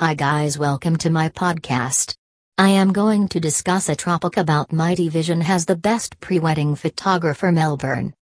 Hi guys, welcome to my podcast. I am going to discuss a topic about Mighty Vision has the best pre-wedding photographer Melbourne.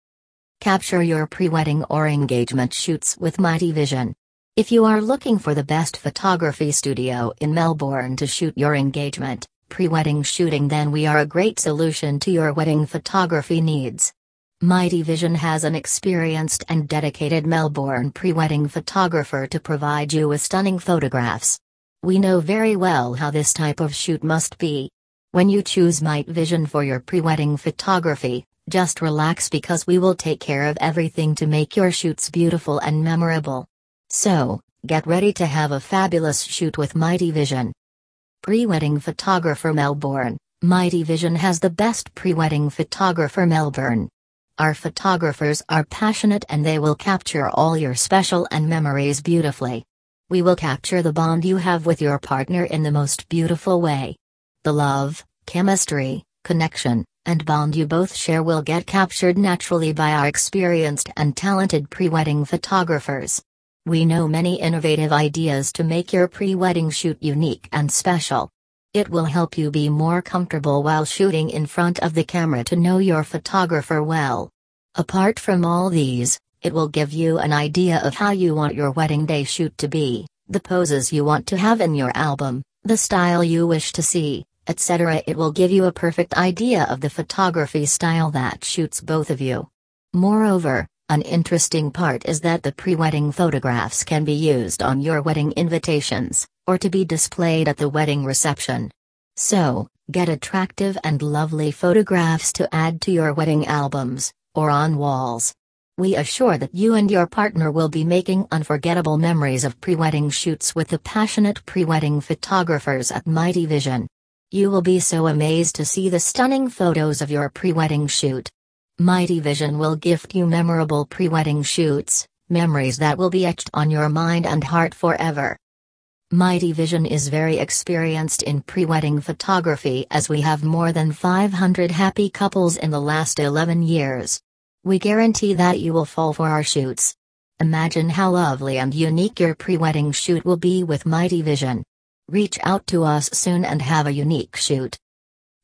Capture your pre-wedding or engagement shoots with Mighty Vision. If you are looking for the best photography studio in Melbourne to shoot your engagement, pre-wedding shooting then we are a great solution to your wedding photography needs. Mighty Vision has an experienced and dedicated Melbourne pre-wedding photographer to provide you with stunning photographs. We know very well how this type of shoot must be. When you choose Mighty Vision for your pre-wedding photography, just relax because we will take care of everything to make your shoots beautiful and memorable. So, get ready to have a fabulous shoot with Mighty Vision. Pre-wedding photographer Melbourne, Mighty Vision has the best pre-wedding photographer Melbourne. Our photographers are passionate and they will capture all your special and memories beautifully. We will capture the bond you have with your partner in the most beautiful way. The love, chemistry, connection, and bond you both share will get captured naturally by our experienced and talented pre wedding photographers. We know many innovative ideas to make your pre wedding shoot unique and special. It will help you be more comfortable while shooting in front of the camera to know your photographer well. Apart from all these, it will give you an idea of how you want your wedding day shoot to be, the poses you want to have in your album, the style you wish to see, etc. It will give you a perfect idea of the photography style that shoots both of you. Moreover, an interesting part is that the pre wedding photographs can be used on your wedding invitations, or to be displayed at the wedding reception. So, get attractive and lovely photographs to add to your wedding albums, or on walls. We assure that you and your partner will be making unforgettable memories of pre wedding shoots with the passionate pre wedding photographers at Mighty Vision. You will be so amazed to see the stunning photos of your pre wedding shoot. Mighty Vision will gift you memorable pre wedding shoots, memories that will be etched on your mind and heart forever. Mighty Vision is very experienced in pre wedding photography as we have more than 500 happy couples in the last 11 years. We guarantee that you will fall for our shoots. Imagine how lovely and unique your pre wedding shoot will be with Mighty Vision. Reach out to us soon and have a unique shoot.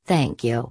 Thank you.